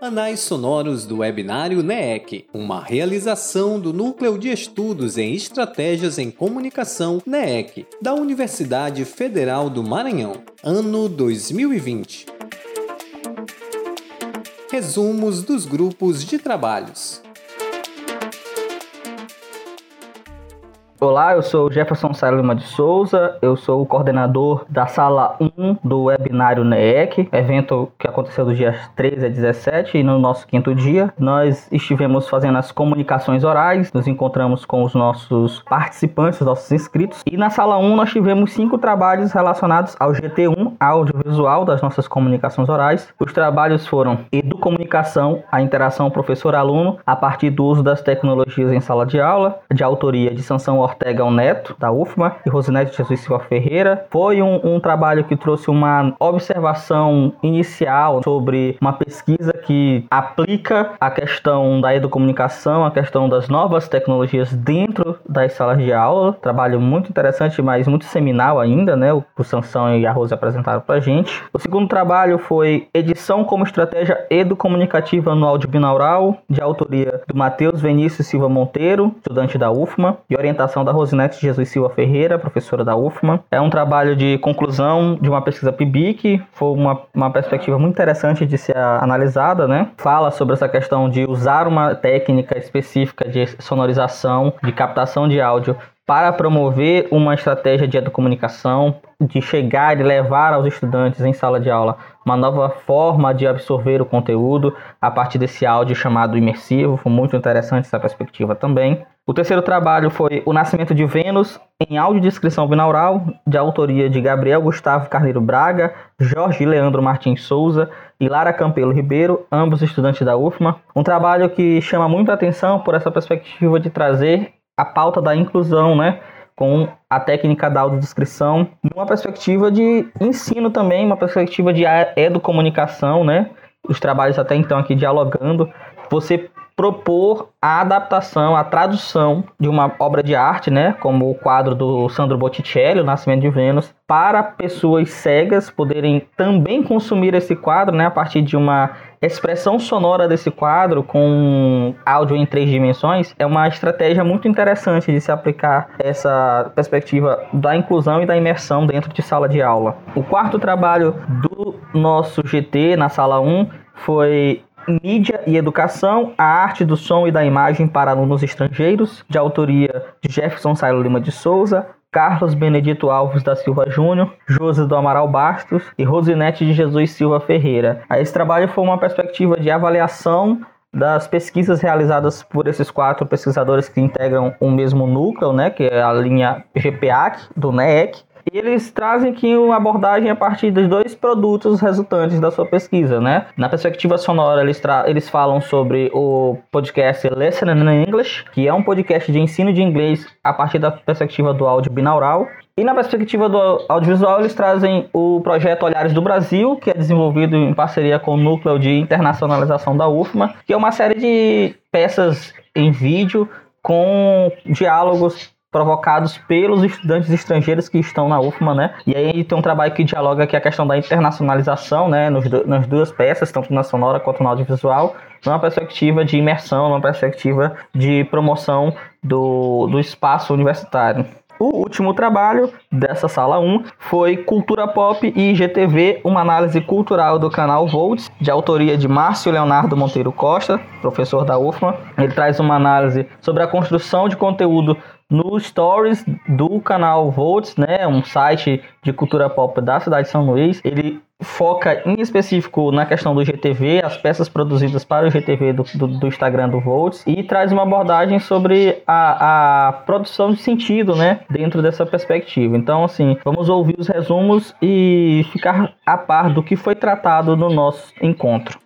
Anais sonoros do webinário NEEC, uma realização do Núcleo de Estudos em Estratégias em Comunicação NEEC, da Universidade Federal do Maranhão, ano 2020. Resumos dos grupos de trabalhos. Olá, eu sou Jefferson Saio Lima de Souza, eu sou o coordenador da sala 1 do webinário NEEC, evento que aconteceu dos dias 13 a 17 e no nosso quinto dia. Nós estivemos fazendo as comunicações orais, nos encontramos com os nossos participantes, os nossos inscritos, e na sala 1 nós tivemos cinco trabalhos relacionados ao GT1, audiovisual das nossas comunicações orais. Os trabalhos foram Educomunicação, a interação professor-aluno a partir do uso das tecnologias em sala de aula, de autoria de Sansão Ortega Neto, da UFMA, e Rosinete Jesus Silva Ferreira. Foi um, um trabalho que trouxe uma observação inicial sobre uma pesquisa que aplica a questão da educomunicação, a questão das novas tecnologias dentro das salas de aula. Trabalho muito interessante, mas muito seminal ainda, né? O, o Sansão e a Rose apresentaram pra gente. O segundo trabalho foi Edição como Estratégia Educomunicativa no Áudio Binaural, de autoria do Matheus Vinícius Silva Monteiro, estudante da UFMA, e orientação da Rosinete Jesus Silva Ferreira, professora da UFMA. É um trabalho de conclusão de uma pesquisa PIBIC, foi uma, uma perspectiva muito interessante de ser analisada, né? Fala sobre essa questão de usar uma técnica específica de sonorização, de captação de áudio para promover uma estratégia de educomunicação, de chegar e levar aos estudantes em sala de aula uma nova forma de absorver o conteúdo a partir desse áudio chamado imersivo. Foi muito interessante essa perspectiva também. O terceiro trabalho foi O Nascimento de Vênus em audiodescrição binaural, de autoria de Gabriel Gustavo Carneiro Braga, Jorge Leandro Martins Souza e Lara Campelo Ribeiro, ambos estudantes da UFMA. Um trabalho que chama muito a atenção por essa perspectiva de trazer a pauta da inclusão, né? Com a técnica da audiodescrição, numa perspectiva de ensino também, uma perspectiva de educomunicação, né? Os trabalhos até então aqui dialogando. Você propor a adaptação, a tradução de uma obra de arte, né, como o quadro do Sandro Botticelli, O Nascimento de Vênus, para pessoas cegas poderem também consumir esse quadro, né, a partir de uma expressão sonora desse quadro com áudio em três dimensões, é uma estratégia muito interessante de se aplicar essa perspectiva da inclusão e da imersão dentro de sala de aula. O quarto trabalho do nosso GT na sala 1 foi Mídia e Educação, a arte do som e da imagem para alunos estrangeiros, de autoria de Jefferson Sailo Lima de Souza, Carlos Benedito Alves da Silva Júnior, José do Amaral Bastos e Rosinete de Jesus Silva Ferreira. Esse trabalho foi uma perspectiva de avaliação das pesquisas realizadas por esses quatro pesquisadores que integram o mesmo núcleo, né, que é a linha GPAC do NEEC, e eles trazem aqui uma abordagem a partir dos dois produtos resultantes da sua pesquisa, né? Na perspectiva sonora, eles, eles falam sobre o podcast Listen in English, que é um podcast de ensino de inglês a partir da perspectiva do áudio binaural. E na perspectiva do audiovisual, eles trazem o projeto Olhares do Brasil, que é desenvolvido em parceria com o Núcleo de Internacionalização da UFMA, que é uma série de peças em vídeo com diálogos provocados pelos estudantes estrangeiros que estão na UFMA, né? E aí tem um trabalho que dialoga aqui a questão da internacionalização, né? Nos, nas duas peças, tanto na sonora quanto no audiovisual, numa perspectiva de imersão, numa perspectiva de promoção do, do espaço universitário. O último trabalho dessa sala 1 foi Cultura Pop e GTV, uma análise cultural do canal Volts, de autoria de Márcio Leonardo Monteiro Costa, professor da UFMA. Ele traz uma análise sobre a construção de conteúdo no Stories do canal Volts, né, um site de cultura pop da cidade de São Luís. Ele foca em específico na questão do GTV, as peças produzidas para o GTV do, do, do Instagram do Volts, e traz uma abordagem sobre a, a, produção de sentido, né, dentro dessa perspectiva. Então, assim, vamos ouvir os resumos e ficar a par do que foi tratado no nosso encontro.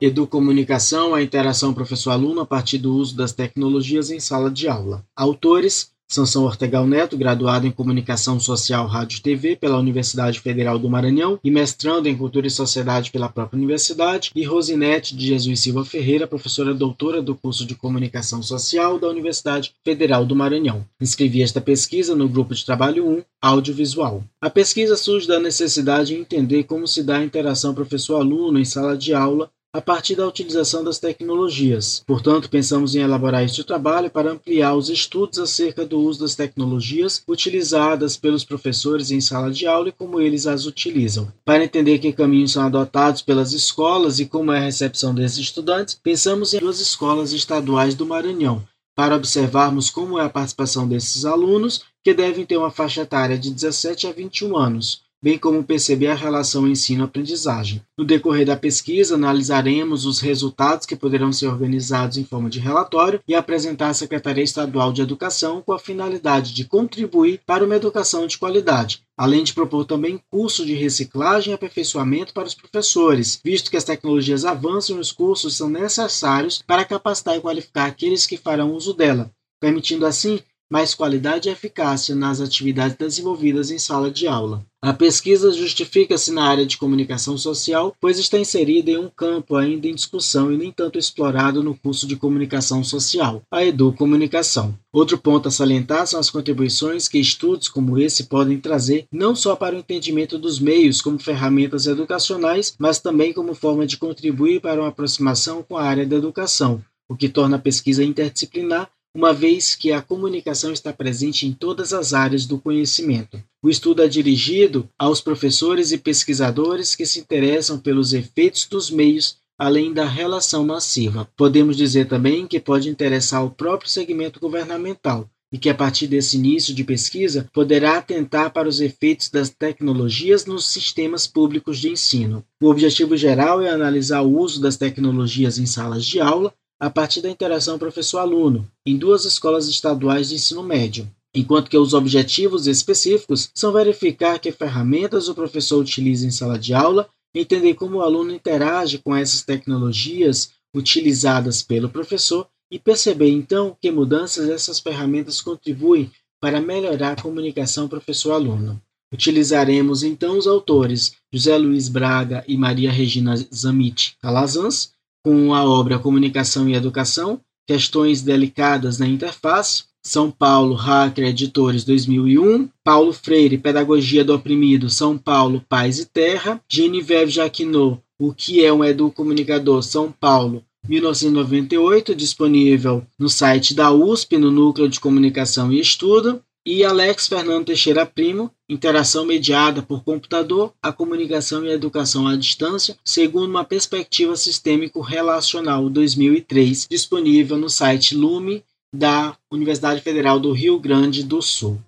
Educomunicação, a interação professor-aluno a partir do uso das tecnologias em sala de aula. Autores: Sansão Ortegal Neto, graduado em Comunicação Social, Rádio TV pela Universidade Federal do Maranhão e mestrando em Cultura e Sociedade pela própria universidade, e Rosinete de Jesus Silva Ferreira, professora doutora do curso de Comunicação Social da Universidade Federal do Maranhão. Inscrevi esta pesquisa no grupo de trabalho 1, Audiovisual. A pesquisa surge da necessidade de entender como se dá a interação professor-aluno em sala de aula a partir da utilização das tecnologias. Portanto, pensamos em elaborar este trabalho para ampliar os estudos acerca do uso das tecnologias utilizadas pelos professores em sala de aula e como eles as utilizam. Para entender que caminhos são adotados pelas escolas e como é a recepção desses estudantes, pensamos em duas escolas estaduais do Maranhão, para observarmos como é a participação desses alunos, que devem ter uma faixa etária de 17 a 21 anos bem como perceber a relação ensino-aprendizagem. No decorrer da pesquisa, analisaremos os resultados que poderão ser organizados em forma de relatório e apresentar à Secretaria Estadual de Educação com a finalidade de contribuir para uma educação de qualidade, além de propor também curso de reciclagem e aperfeiçoamento para os professores, visto que as tecnologias avançam e os cursos são necessários para capacitar e qualificar aqueles que farão uso dela, permitindo assim mais qualidade e eficácia nas atividades desenvolvidas em sala de aula. A pesquisa justifica-se na área de comunicação social, pois está inserida em um campo ainda em discussão e nem tanto explorado no curso de comunicação social, a educomunicação. Outro ponto a salientar são as contribuições que estudos como esse podem trazer, não só para o entendimento dos meios como ferramentas educacionais, mas também como forma de contribuir para uma aproximação com a área da educação, o que torna a pesquisa interdisciplinar uma vez que a comunicação está presente em todas as áreas do conhecimento. O estudo é dirigido aos professores e pesquisadores que se interessam pelos efeitos dos meios além da relação massiva. Podemos dizer também que pode interessar o próprio segmento governamental e que, a partir desse início de pesquisa, poderá atentar para os efeitos das tecnologias nos sistemas públicos de ensino. O objetivo geral é analisar o uso das tecnologias em salas de aula a partir da interação professor-aluno, em duas escolas estaduais de ensino médio, enquanto que os objetivos específicos são verificar que ferramentas o professor utiliza em sala de aula, entender como o aluno interage com essas tecnologias utilizadas pelo professor e perceber então que mudanças dessas ferramentas contribuem para melhorar a comunicação professor-aluno. Utilizaremos então os autores José Luiz Braga e Maria Regina Zamit Calazans com a obra Comunicação e Educação, Questões Delicadas na Interface, São Paulo, Hacker Editores 2001, Paulo Freire, Pedagogia do Oprimido, São Paulo, Paz e Terra, Genevieve Jacquinot, O que é um educomunicador, São Paulo, 1998, disponível no site da USP, no Núcleo de Comunicação e Estudo, e Alex Fernando Teixeira Primo, Interação mediada por computador, a comunicação e a educação à distância, segundo uma perspectiva sistêmico-relacional 2003, disponível no site Lume da Universidade Federal do Rio Grande do Sul.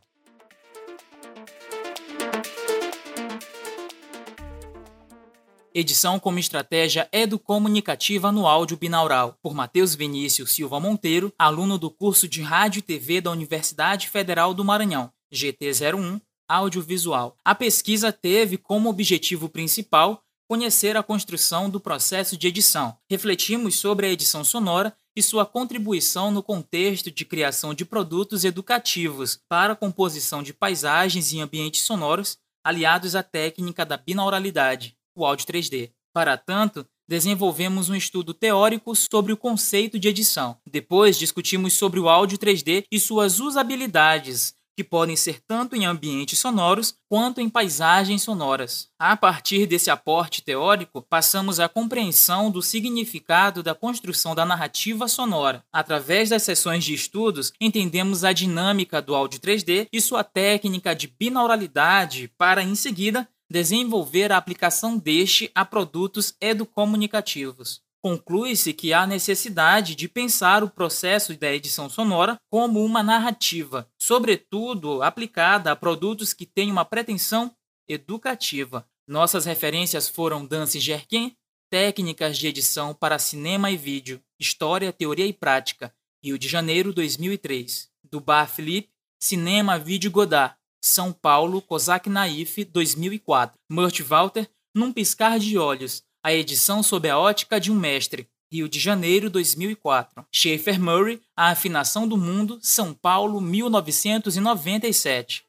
Edição como estratégia educomunicativa no áudio binaural, por Matheus Vinícius Silva Monteiro, aluno do curso de Rádio e TV da Universidade Federal do Maranhão, GT01, audiovisual. A pesquisa teve como objetivo principal conhecer a construção do processo de edição. Refletimos sobre a edição sonora e sua contribuição no contexto de criação de produtos educativos para a composição de paisagens e ambientes sonoros aliados à técnica da binauralidade o áudio 3D. Para tanto, desenvolvemos um estudo teórico sobre o conceito de edição. Depois, discutimos sobre o áudio 3D e suas usabilidades, que podem ser tanto em ambientes sonoros quanto em paisagens sonoras. A partir desse aporte teórico, passamos à compreensão do significado da construção da narrativa sonora. Através das sessões de estudos, entendemos a dinâmica do áudio 3D e sua técnica de binauralidade para, em seguida, desenvolver a aplicação deste a produtos educomunicativos. Conclui-se que há necessidade de pensar o processo da edição sonora como uma narrativa, sobretudo aplicada a produtos que têm uma pretensão educativa. Nossas referências foram Dance Jerkin, Técnicas de Edição para Cinema e Vídeo, História, Teoria e Prática, Rio de Janeiro, 2003. Do Bar Philippe, Cinema, Vídeo Godard, são Paulo, Kozak Naif, 2004. Murt Walter, Num Piscar de Olhos, a edição sob a ótica de um mestre. Rio de Janeiro, 2004. Schaefer Murray, A Afinação do Mundo, São Paulo, 1997.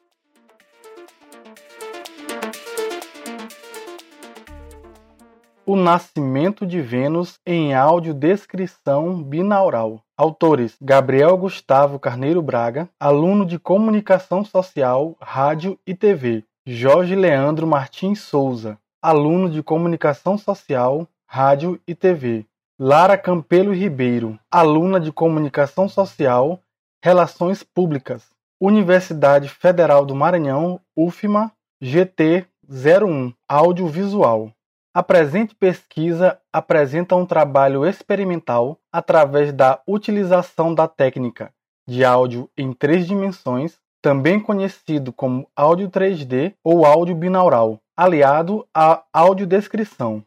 O Nascimento de Vênus em audiodescrição binaural. Autores: Gabriel Gustavo Carneiro Braga, aluno de Comunicação Social, Rádio e TV. Jorge Leandro Martins Souza, aluno de Comunicação Social, Rádio e TV. Lara Campelo Ribeiro, aluna de Comunicação Social, Relações Públicas. Universidade Federal do Maranhão, UFMA, GT 01, Audiovisual. A presente pesquisa apresenta um trabalho experimental através da utilização da técnica de áudio em três dimensões, também conhecido como áudio 3D ou áudio binaural, aliado à audiodescrição.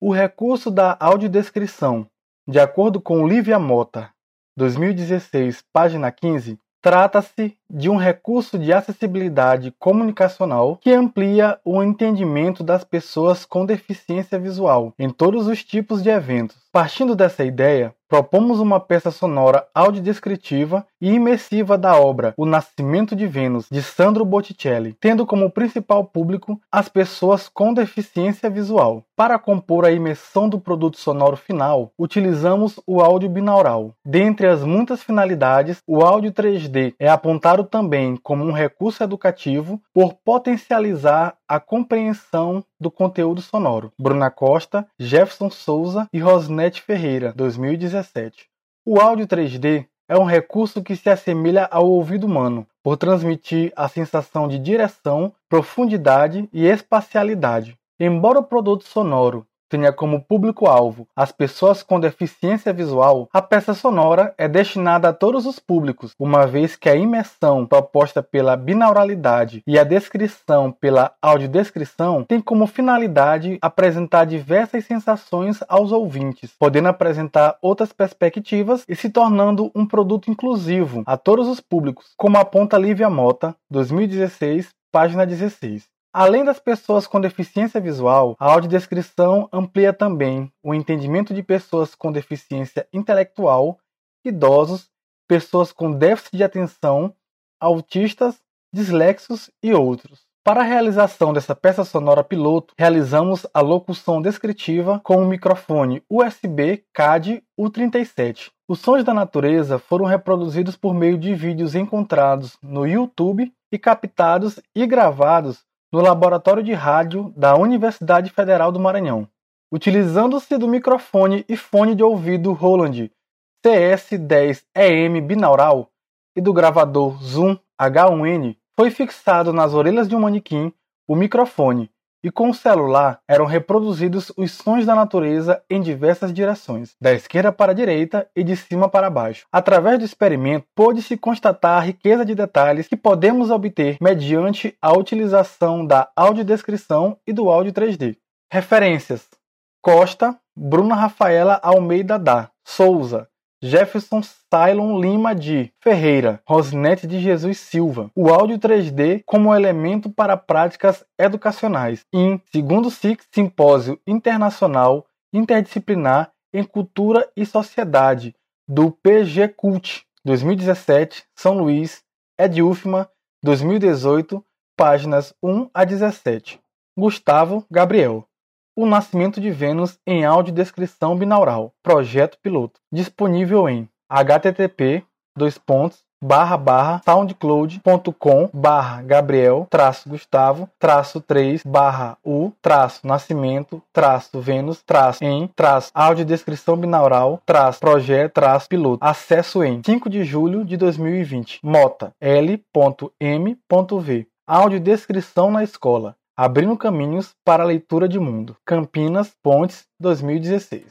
O recurso da audiodescrição, de acordo com Lívia Mota, 2016, página 15, Trata-se de um recurso de acessibilidade comunicacional que amplia o entendimento das pessoas com deficiência visual em todos os tipos de eventos. Partindo dessa ideia, propomos uma peça sonora audiodescritiva e imersiva da obra O Nascimento de Vênus, de Sandro Botticelli, tendo como principal público as pessoas com deficiência visual. Para compor a imersão do produto sonoro final, utilizamos o áudio binaural. Dentre as muitas finalidades, o áudio 3D é apontado também como um recurso educativo por potencializar a compreensão do conteúdo sonoro. Bruna Costa, Jefferson Souza e Rosnete Ferreira, 2017. O áudio 3D é um recurso que se assemelha ao ouvido humano, por transmitir a sensação de direção, profundidade e espacialidade. Embora o produto sonoro tenha como público-alvo as pessoas com deficiência visual, a peça sonora é destinada a todos os públicos, uma vez que a imersão proposta pela binauralidade e a descrição pela audiodescrição tem como finalidade apresentar diversas sensações aos ouvintes, podendo apresentar outras perspectivas e se tornando um produto inclusivo a todos os públicos, como aponta Lívia Mota, 2016, página 16. Além das pessoas com deficiência visual, a audiodescrição amplia também o entendimento de pessoas com deficiência intelectual, idosos, pessoas com déficit de atenção, autistas, dislexos e outros. Para a realização dessa peça sonora piloto, realizamos a locução descritiva com o microfone USB CAD U37. Os sons da natureza foram reproduzidos por meio de vídeos encontrados no YouTube e captados e gravados no Laboratório de Rádio da Universidade Federal do Maranhão, utilizando-se do microfone e fone de ouvido Roland CS10EM binaural e do gravador Zoom H1N, foi fixado nas orelhas de um manequim o microfone e com o celular eram reproduzidos os sons da natureza em diversas direções, da esquerda para a direita e de cima para baixo. Através do experimento, pôde-se constatar a riqueza de detalhes que podemos obter mediante a utilização da audiodescrição e do áudio 3D. Referências: Costa, Bruna Rafaela Almeida da Souza, Jefferson Cylon Lima de Ferreira, Rosnete de Jesus Silva. O áudio 3D como elemento para práticas educacionais. Em segundo SIC Simpósio Internacional Interdisciplinar em Cultura e Sociedade, do PG Cult, 2017, São Luís, Edufma, 2018, páginas 1 a 17. Gustavo Gabriel. O Nascimento de Vênus em audiodescrição binaural. Projeto piloto. Disponível em http dois pontos, barra, barra, soundcloud.com barra Gabriel traço Gustavo traço 3 barra U traço Nascimento traço Vênus traço em traço audiodescrição binaural traço projeto traço piloto acesso em 5 de julho de 2020 mota l.m.v audiodescrição na escola Abrindo Caminhos para a Leitura de Mundo. Campinas, Pontes, 2016.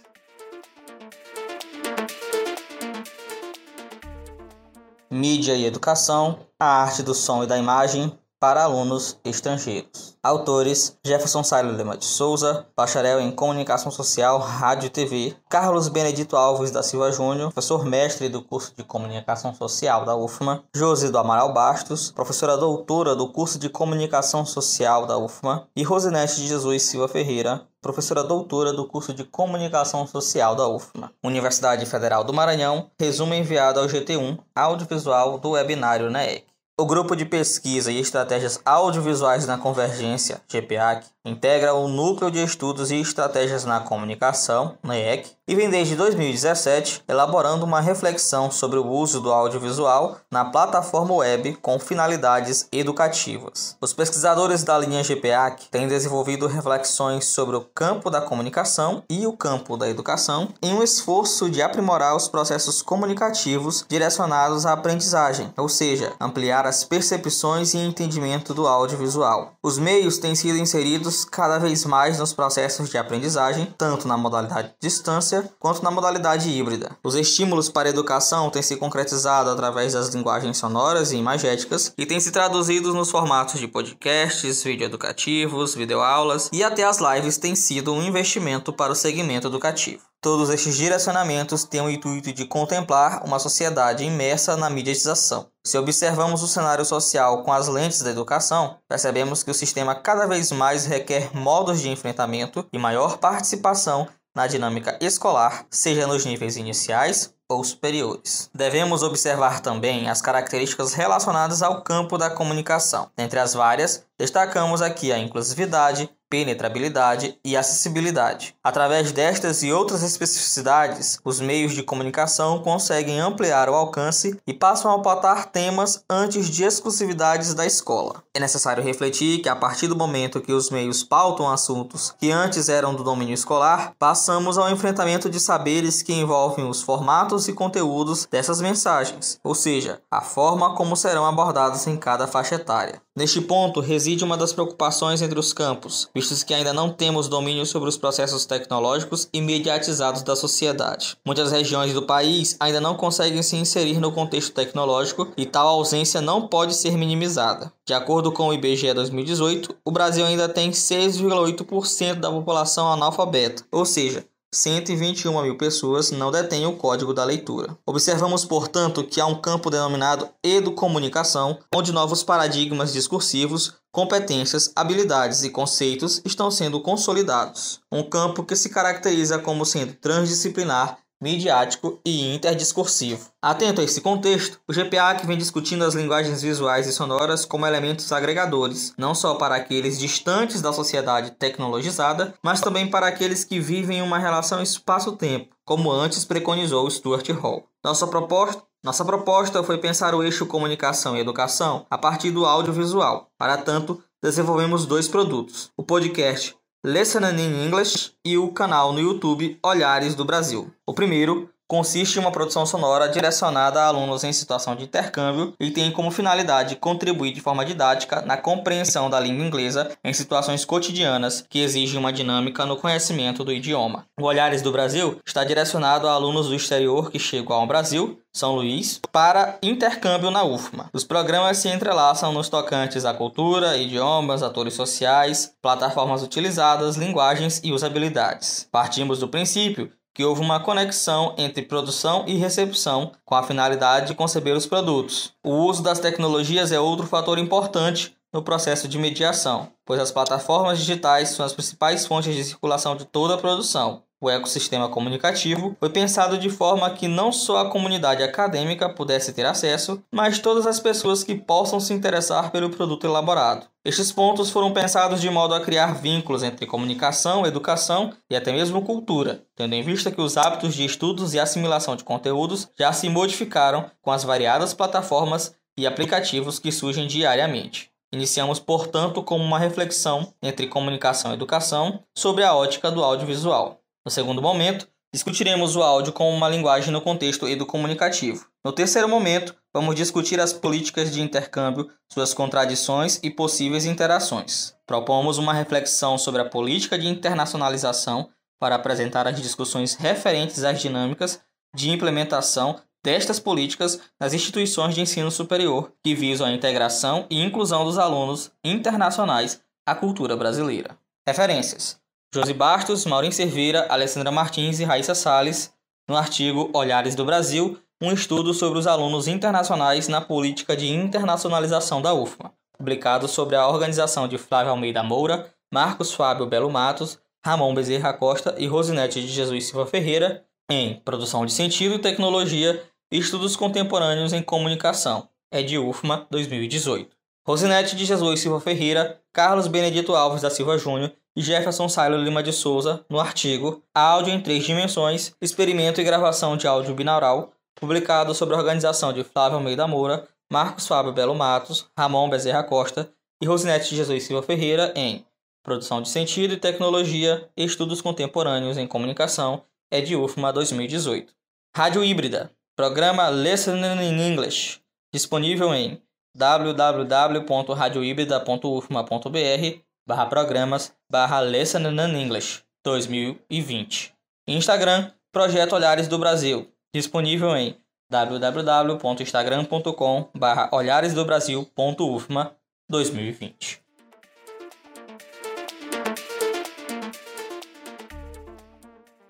Mídia e Educação, a arte do som e da imagem para alunos estrangeiros. Autores: Jefferson Sailo Lema de Souza, bacharel em Comunicação Social, Rádio e TV, Carlos Benedito Alves da Silva Júnior, professor mestre do curso de Comunicação Social da UFMA, Josi do Amaral Bastos, professora doutora do curso de Comunicação Social da UFMA, e Rosinete de Jesus Silva Ferreira, professora doutora do curso de Comunicação Social da UFMA. Universidade Federal do Maranhão, resumo enviado ao GT1, audiovisual do webinário NEEC. O Grupo de Pesquisa e Estratégias Audiovisuais na Convergência, GPAC, integra o Núcleo de Estudos e Estratégias na Comunicação, NEEC, e vem desde 2017 elaborando uma reflexão sobre o uso do audiovisual na plataforma web com finalidades educativas. Os pesquisadores da linha GPAC têm desenvolvido reflexões sobre o campo da comunicação e o campo da educação em um esforço de aprimorar os processos comunicativos direcionados à aprendizagem, ou seja, ampliar as percepções e entendimento do audiovisual. Os meios têm sido inseridos cada vez mais nos processos de aprendizagem, tanto na modalidade distância quanto na modalidade híbrida. Os estímulos para a educação têm se concretizado através das linguagens sonoras e imagéticas e têm se traduzido nos formatos de podcasts, vídeo educativos, videoaulas e até as lives têm sido um investimento para o segmento educativo. Todos estes direcionamentos têm o intuito de contemplar uma sociedade imersa na mediatização. Se observamos o cenário social com as lentes da educação, percebemos que o sistema cada vez mais requer modos de enfrentamento e maior participação na dinâmica escolar, seja nos níveis iniciais ou superiores. Devemos observar também as características relacionadas ao campo da comunicação. Entre as várias, destacamos aqui a inclusividade, penetrabilidade e acessibilidade. Através destas e outras especificidades, os meios de comunicação conseguem ampliar o alcance e passam a pautar temas antes de exclusividades da escola. É necessário refletir que a partir do momento que os meios pautam assuntos que antes eram do domínio escolar, passamos ao enfrentamento de saberes que envolvem os formatos e conteúdos dessas mensagens, ou seja, a forma como serão abordadas em cada faixa etária. Neste ponto reside uma das preocupações entre os campos, vistos que ainda não temos domínio sobre os processos tecnológicos e mediatizados da sociedade. Muitas regiões do país ainda não conseguem se inserir no contexto tecnológico e tal ausência não pode ser minimizada. De acordo com o IBGE 2018, o Brasil ainda tem 6,8% da população analfabeta, ou seja, 121 mil pessoas não detêm o código da leitura. Observamos, portanto, que há um campo denominado educomunicação, onde novos paradigmas discursivos, competências, habilidades e conceitos estão sendo consolidados. Um campo que se caracteriza como sendo transdisciplinar midiático e interdiscursivo. Atento a esse contexto, o GPA vem discutindo as linguagens visuais e sonoras como elementos agregadores, não só para aqueles distantes da sociedade tecnologizada, mas também para aqueles que vivem uma relação espaço-tempo, como antes preconizou Stuart Hall. Nossa proposta nossa proposta foi pensar o eixo comunicação e educação a partir do audiovisual. Para tanto, desenvolvemos dois produtos: o podcast Listening in English e o canal no YouTube Olhares do Brasil. O primeiro consiste em uma produção sonora direcionada a alunos em situação de intercâmbio e tem como finalidade contribuir de forma didática na compreensão da língua inglesa em situações cotidianas que exigem uma dinâmica no conhecimento do idioma. O Olhares do Brasil está direcionado a alunos do exterior que chegam ao Brasil são Luís, para intercâmbio na UFMA. Os programas se entrelaçam nos tocantes à cultura, idiomas, atores sociais, plataformas utilizadas, linguagens e usabilidades. Partimos do princípio que houve uma conexão entre produção e recepção com a finalidade de conceber os produtos. O uso das tecnologias é outro fator importante no processo de mediação, pois as plataformas digitais são as principais fontes de circulação de toda a produção o ecossistema comunicativo foi pensado de forma que não só a comunidade acadêmica pudesse ter acesso, mas todas as pessoas que possam se interessar pelo produto elaborado. Estes pontos foram pensados de modo a criar vínculos entre comunicação, educação e até mesmo cultura, tendo em vista que os hábitos de estudos e assimilação de conteúdos já se modificaram com as variadas plataformas e aplicativos que surgem diariamente. Iniciamos, portanto, com uma reflexão entre comunicação e educação sobre a ótica do audiovisual. No segundo momento, discutiremos o áudio como uma linguagem no contexto educomunicativo. No terceiro momento, vamos discutir as políticas de intercâmbio, suas contradições e possíveis interações. Propomos uma reflexão sobre a política de internacionalização para apresentar as discussões referentes às dinâmicas de implementação destas políticas nas instituições de ensino superior que visam a integração e inclusão dos alunos internacionais à cultura brasileira. Referências: Josi Bastos, Maurício Cerveira, Alessandra Martins e Raíssa Salles, no artigo Olhares do Brasil, um estudo sobre os alunos internacionais na política de internacionalização da UFMA, publicado sobre a organização de Flávio Almeida Moura, Marcos Fábio Belo Matos, Ramon Bezerra Costa e Rosinete de Jesus Silva Ferreira, em Produção de Sentido e Tecnologia Estudos Contemporâneos em Comunicação, é de UFMA 2018. Rosinete de Jesus Silva Ferreira, Carlos Benedito Alves da Silva Júnior e Jefferson Sailo Lima de Souza, no artigo Áudio em Três Dimensões, Experimento e Gravação de Áudio Binaural, publicado sobre a organização de Flávio Almeida Moura, Marcos Fábio Belo Matos, Ramon Bezerra Costa e Rosinete Jesus Silva Ferreira em Produção de Sentido e Tecnologia Estudos Contemporâneos em Comunicação, é de UFMA 2018. Rádio Híbrida, programa Listening in English, disponível em www.radiohíbrida.ufma.br barra programas barra Listening in English 2020. Instagram, Projeto Olhares do Brasil, disponível em www.instagram.com barra olharesdobrasil.ufma 2020.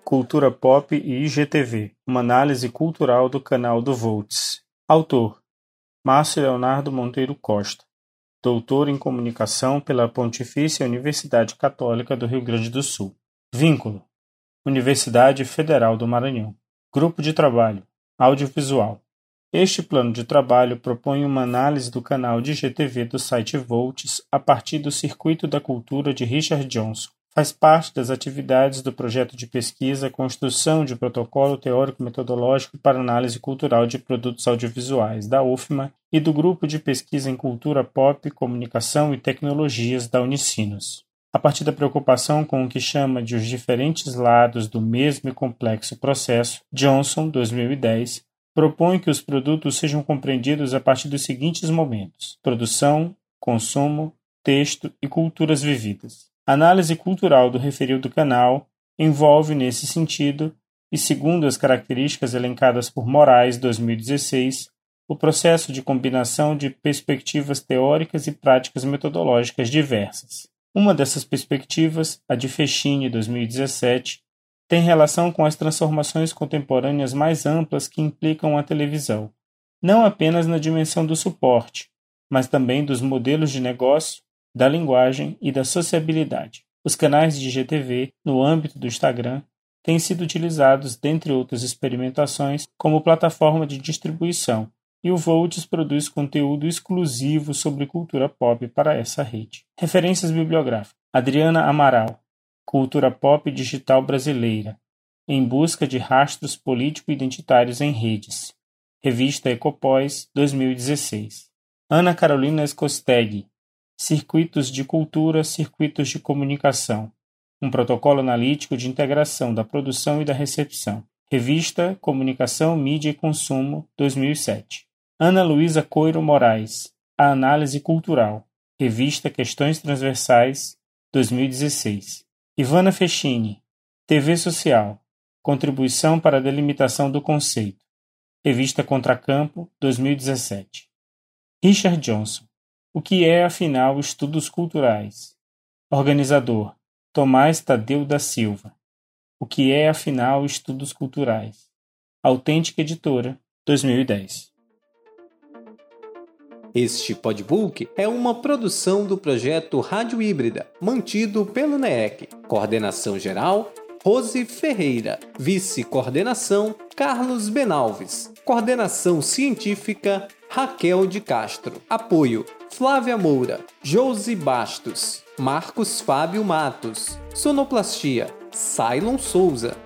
Cultura Pop e IGTV, uma análise cultural do canal do Volts. Autor: Márcio Leonardo Monteiro Costa, doutor em comunicação pela Pontifícia Universidade Católica do Rio Grande do Sul. Vínculo: Universidade Federal do Maranhão. Grupo de trabalho: Audiovisual. Este plano de trabalho propõe uma análise do canal de GTV do site Volts a partir do Circuito da Cultura de Richard Johnson. Faz parte das atividades do projeto de pesquisa Construção de Protocolo Teórico-Metodológico para Análise Cultural de Produtos Audiovisuais, da UFMA, e do Grupo de Pesquisa em Cultura Pop, Comunicação e Tecnologias da Unicinos a partir da preocupação com o que chama de os diferentes lados do mesmo e complexo processo, Johnson, 2010, propõe que os produtos sejam compreendidos a partir dos seguintes momentos: produção, consumo, texto e culturas vividas. A análise cultural do referido canal envolve, nesse sentido, e segundo as características elencadas por Moraes, 2016, o processo de combinação de perspectivas teóricas e práticas metodológicas diversas. Uma dessas perspectivas, a de Fechini 2017, tem relação com as transformações contemporâneas mais amplas que implicam a televisão, não apenas na dimensão do suporte, mas também dos modelos de negócio, da linguagem e da sociabilidade. Os canais de GTV, no âmbito do Instagram, têm sido utilizados, dentre outras experimentações, como plataforma de distribuição, e o Volts produz conteúdo exclusivo sobre cultura pop para essa rede. Referências bibliográficas: Adriana Amaral, Cultura Pop Digital Brasileira, em busca de rastros político-identitários em redes. Revista Ecopós, 2016. Ana Carolina Escosteg, Circuitos de Cultura, Circuitos de Comunicação. Um protocolo analítico de integração da produção e da recepção. Revista Comunicação, Mídia e Consumo, 2007. Ana Luísa Coiro Moraes, A Análise Cultural, Revista Questões Transversais, 2016. Ivana Fechini, TV Social, Contribuição para a Delimitação do Conceito, Revista Contracampo, 2017. Richard Johnson, O que é, afinal, Estudos Culturais? Organizador, Tomás Tadeu da Silva. O que é, afinal, Estudos Culturais? Autêntica Editora, 2010. Este podbook é uma produção do projeto Rádio Híbrida, mantido pelo NEEC. Coordenação geral: Rose Ferreira. Vice-coordenação: Carlos Benalves. Coordenação científica: Raquel de Castro. Apoio: Flávia Moura, Josi Bastos, Marcos Fábio Matos. Sonoplastia: Cylon Souza.